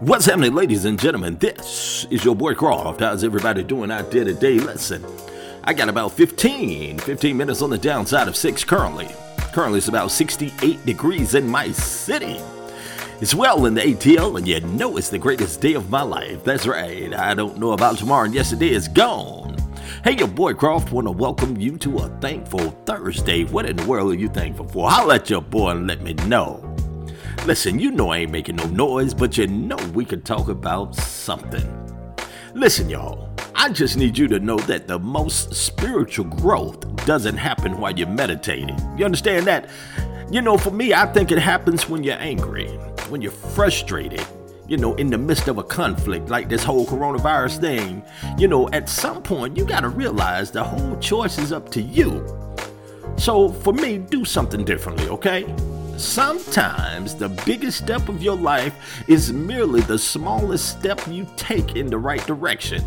What's happening, ladies and gentlemen? This is your boy Croft. How's everybody doing out there today? Listen, I got about 15, 15 minutes on the downside of 6 currently. Currently, it's about 68 degrees in my city. It's well in the ATL, and you know it's the greatest day of my life. That's right. I don't know about tomorrow, and yesterday is gone. Hey, your boy Croft want to welcome you to a thankful Thursday. What in the world are you thankful for? Holla at your boy and let me know. Listen, you know I ain't making no noise, but you know we could talk about something. Listen, y'all, I just need you to know that the most spiritual growth doesn't happen while you're meditating. You understand that? You know, for me, I think it happens when you're angry, when you're frustrated, you know, in the midst of a conflict like this whole coronavirus thing. You know, at some point, you got to realize the whole choice is up to you. So, for me, do something differently, okay? Sometimes the biggest step of your life is merely the smallest step you take in the right direction.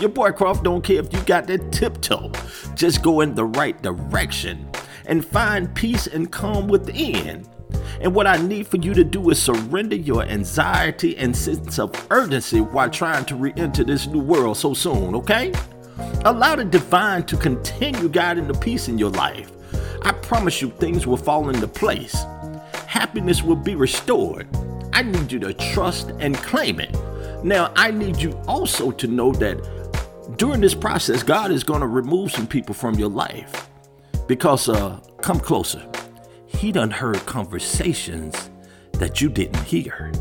Your boy Croft don't care if you got that tiptoe. Just go in the right direction and find peace and calm within. And what I need for you to do is surrender your anxiety and sense of urgency while trying to re enter this new world so soon, okay? Allow the divine to continue guiding the peace in your life. I promise you things will fall into place happiness will be restored. I need you to trust and claim it. Now, I need you also to know that during this process, God is going to remove some people from your life. Because, uh, come closer. He done heard conversations that you didn't hear.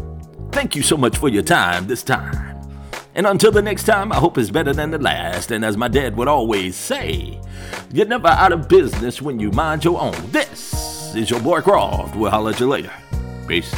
Thank you so much for your time this time. And until the next time, I hope it's better than the last. And as my dad would always say, you're never out of business when you mind your own. This is your boy Croft. We'll holler at you later. Peace.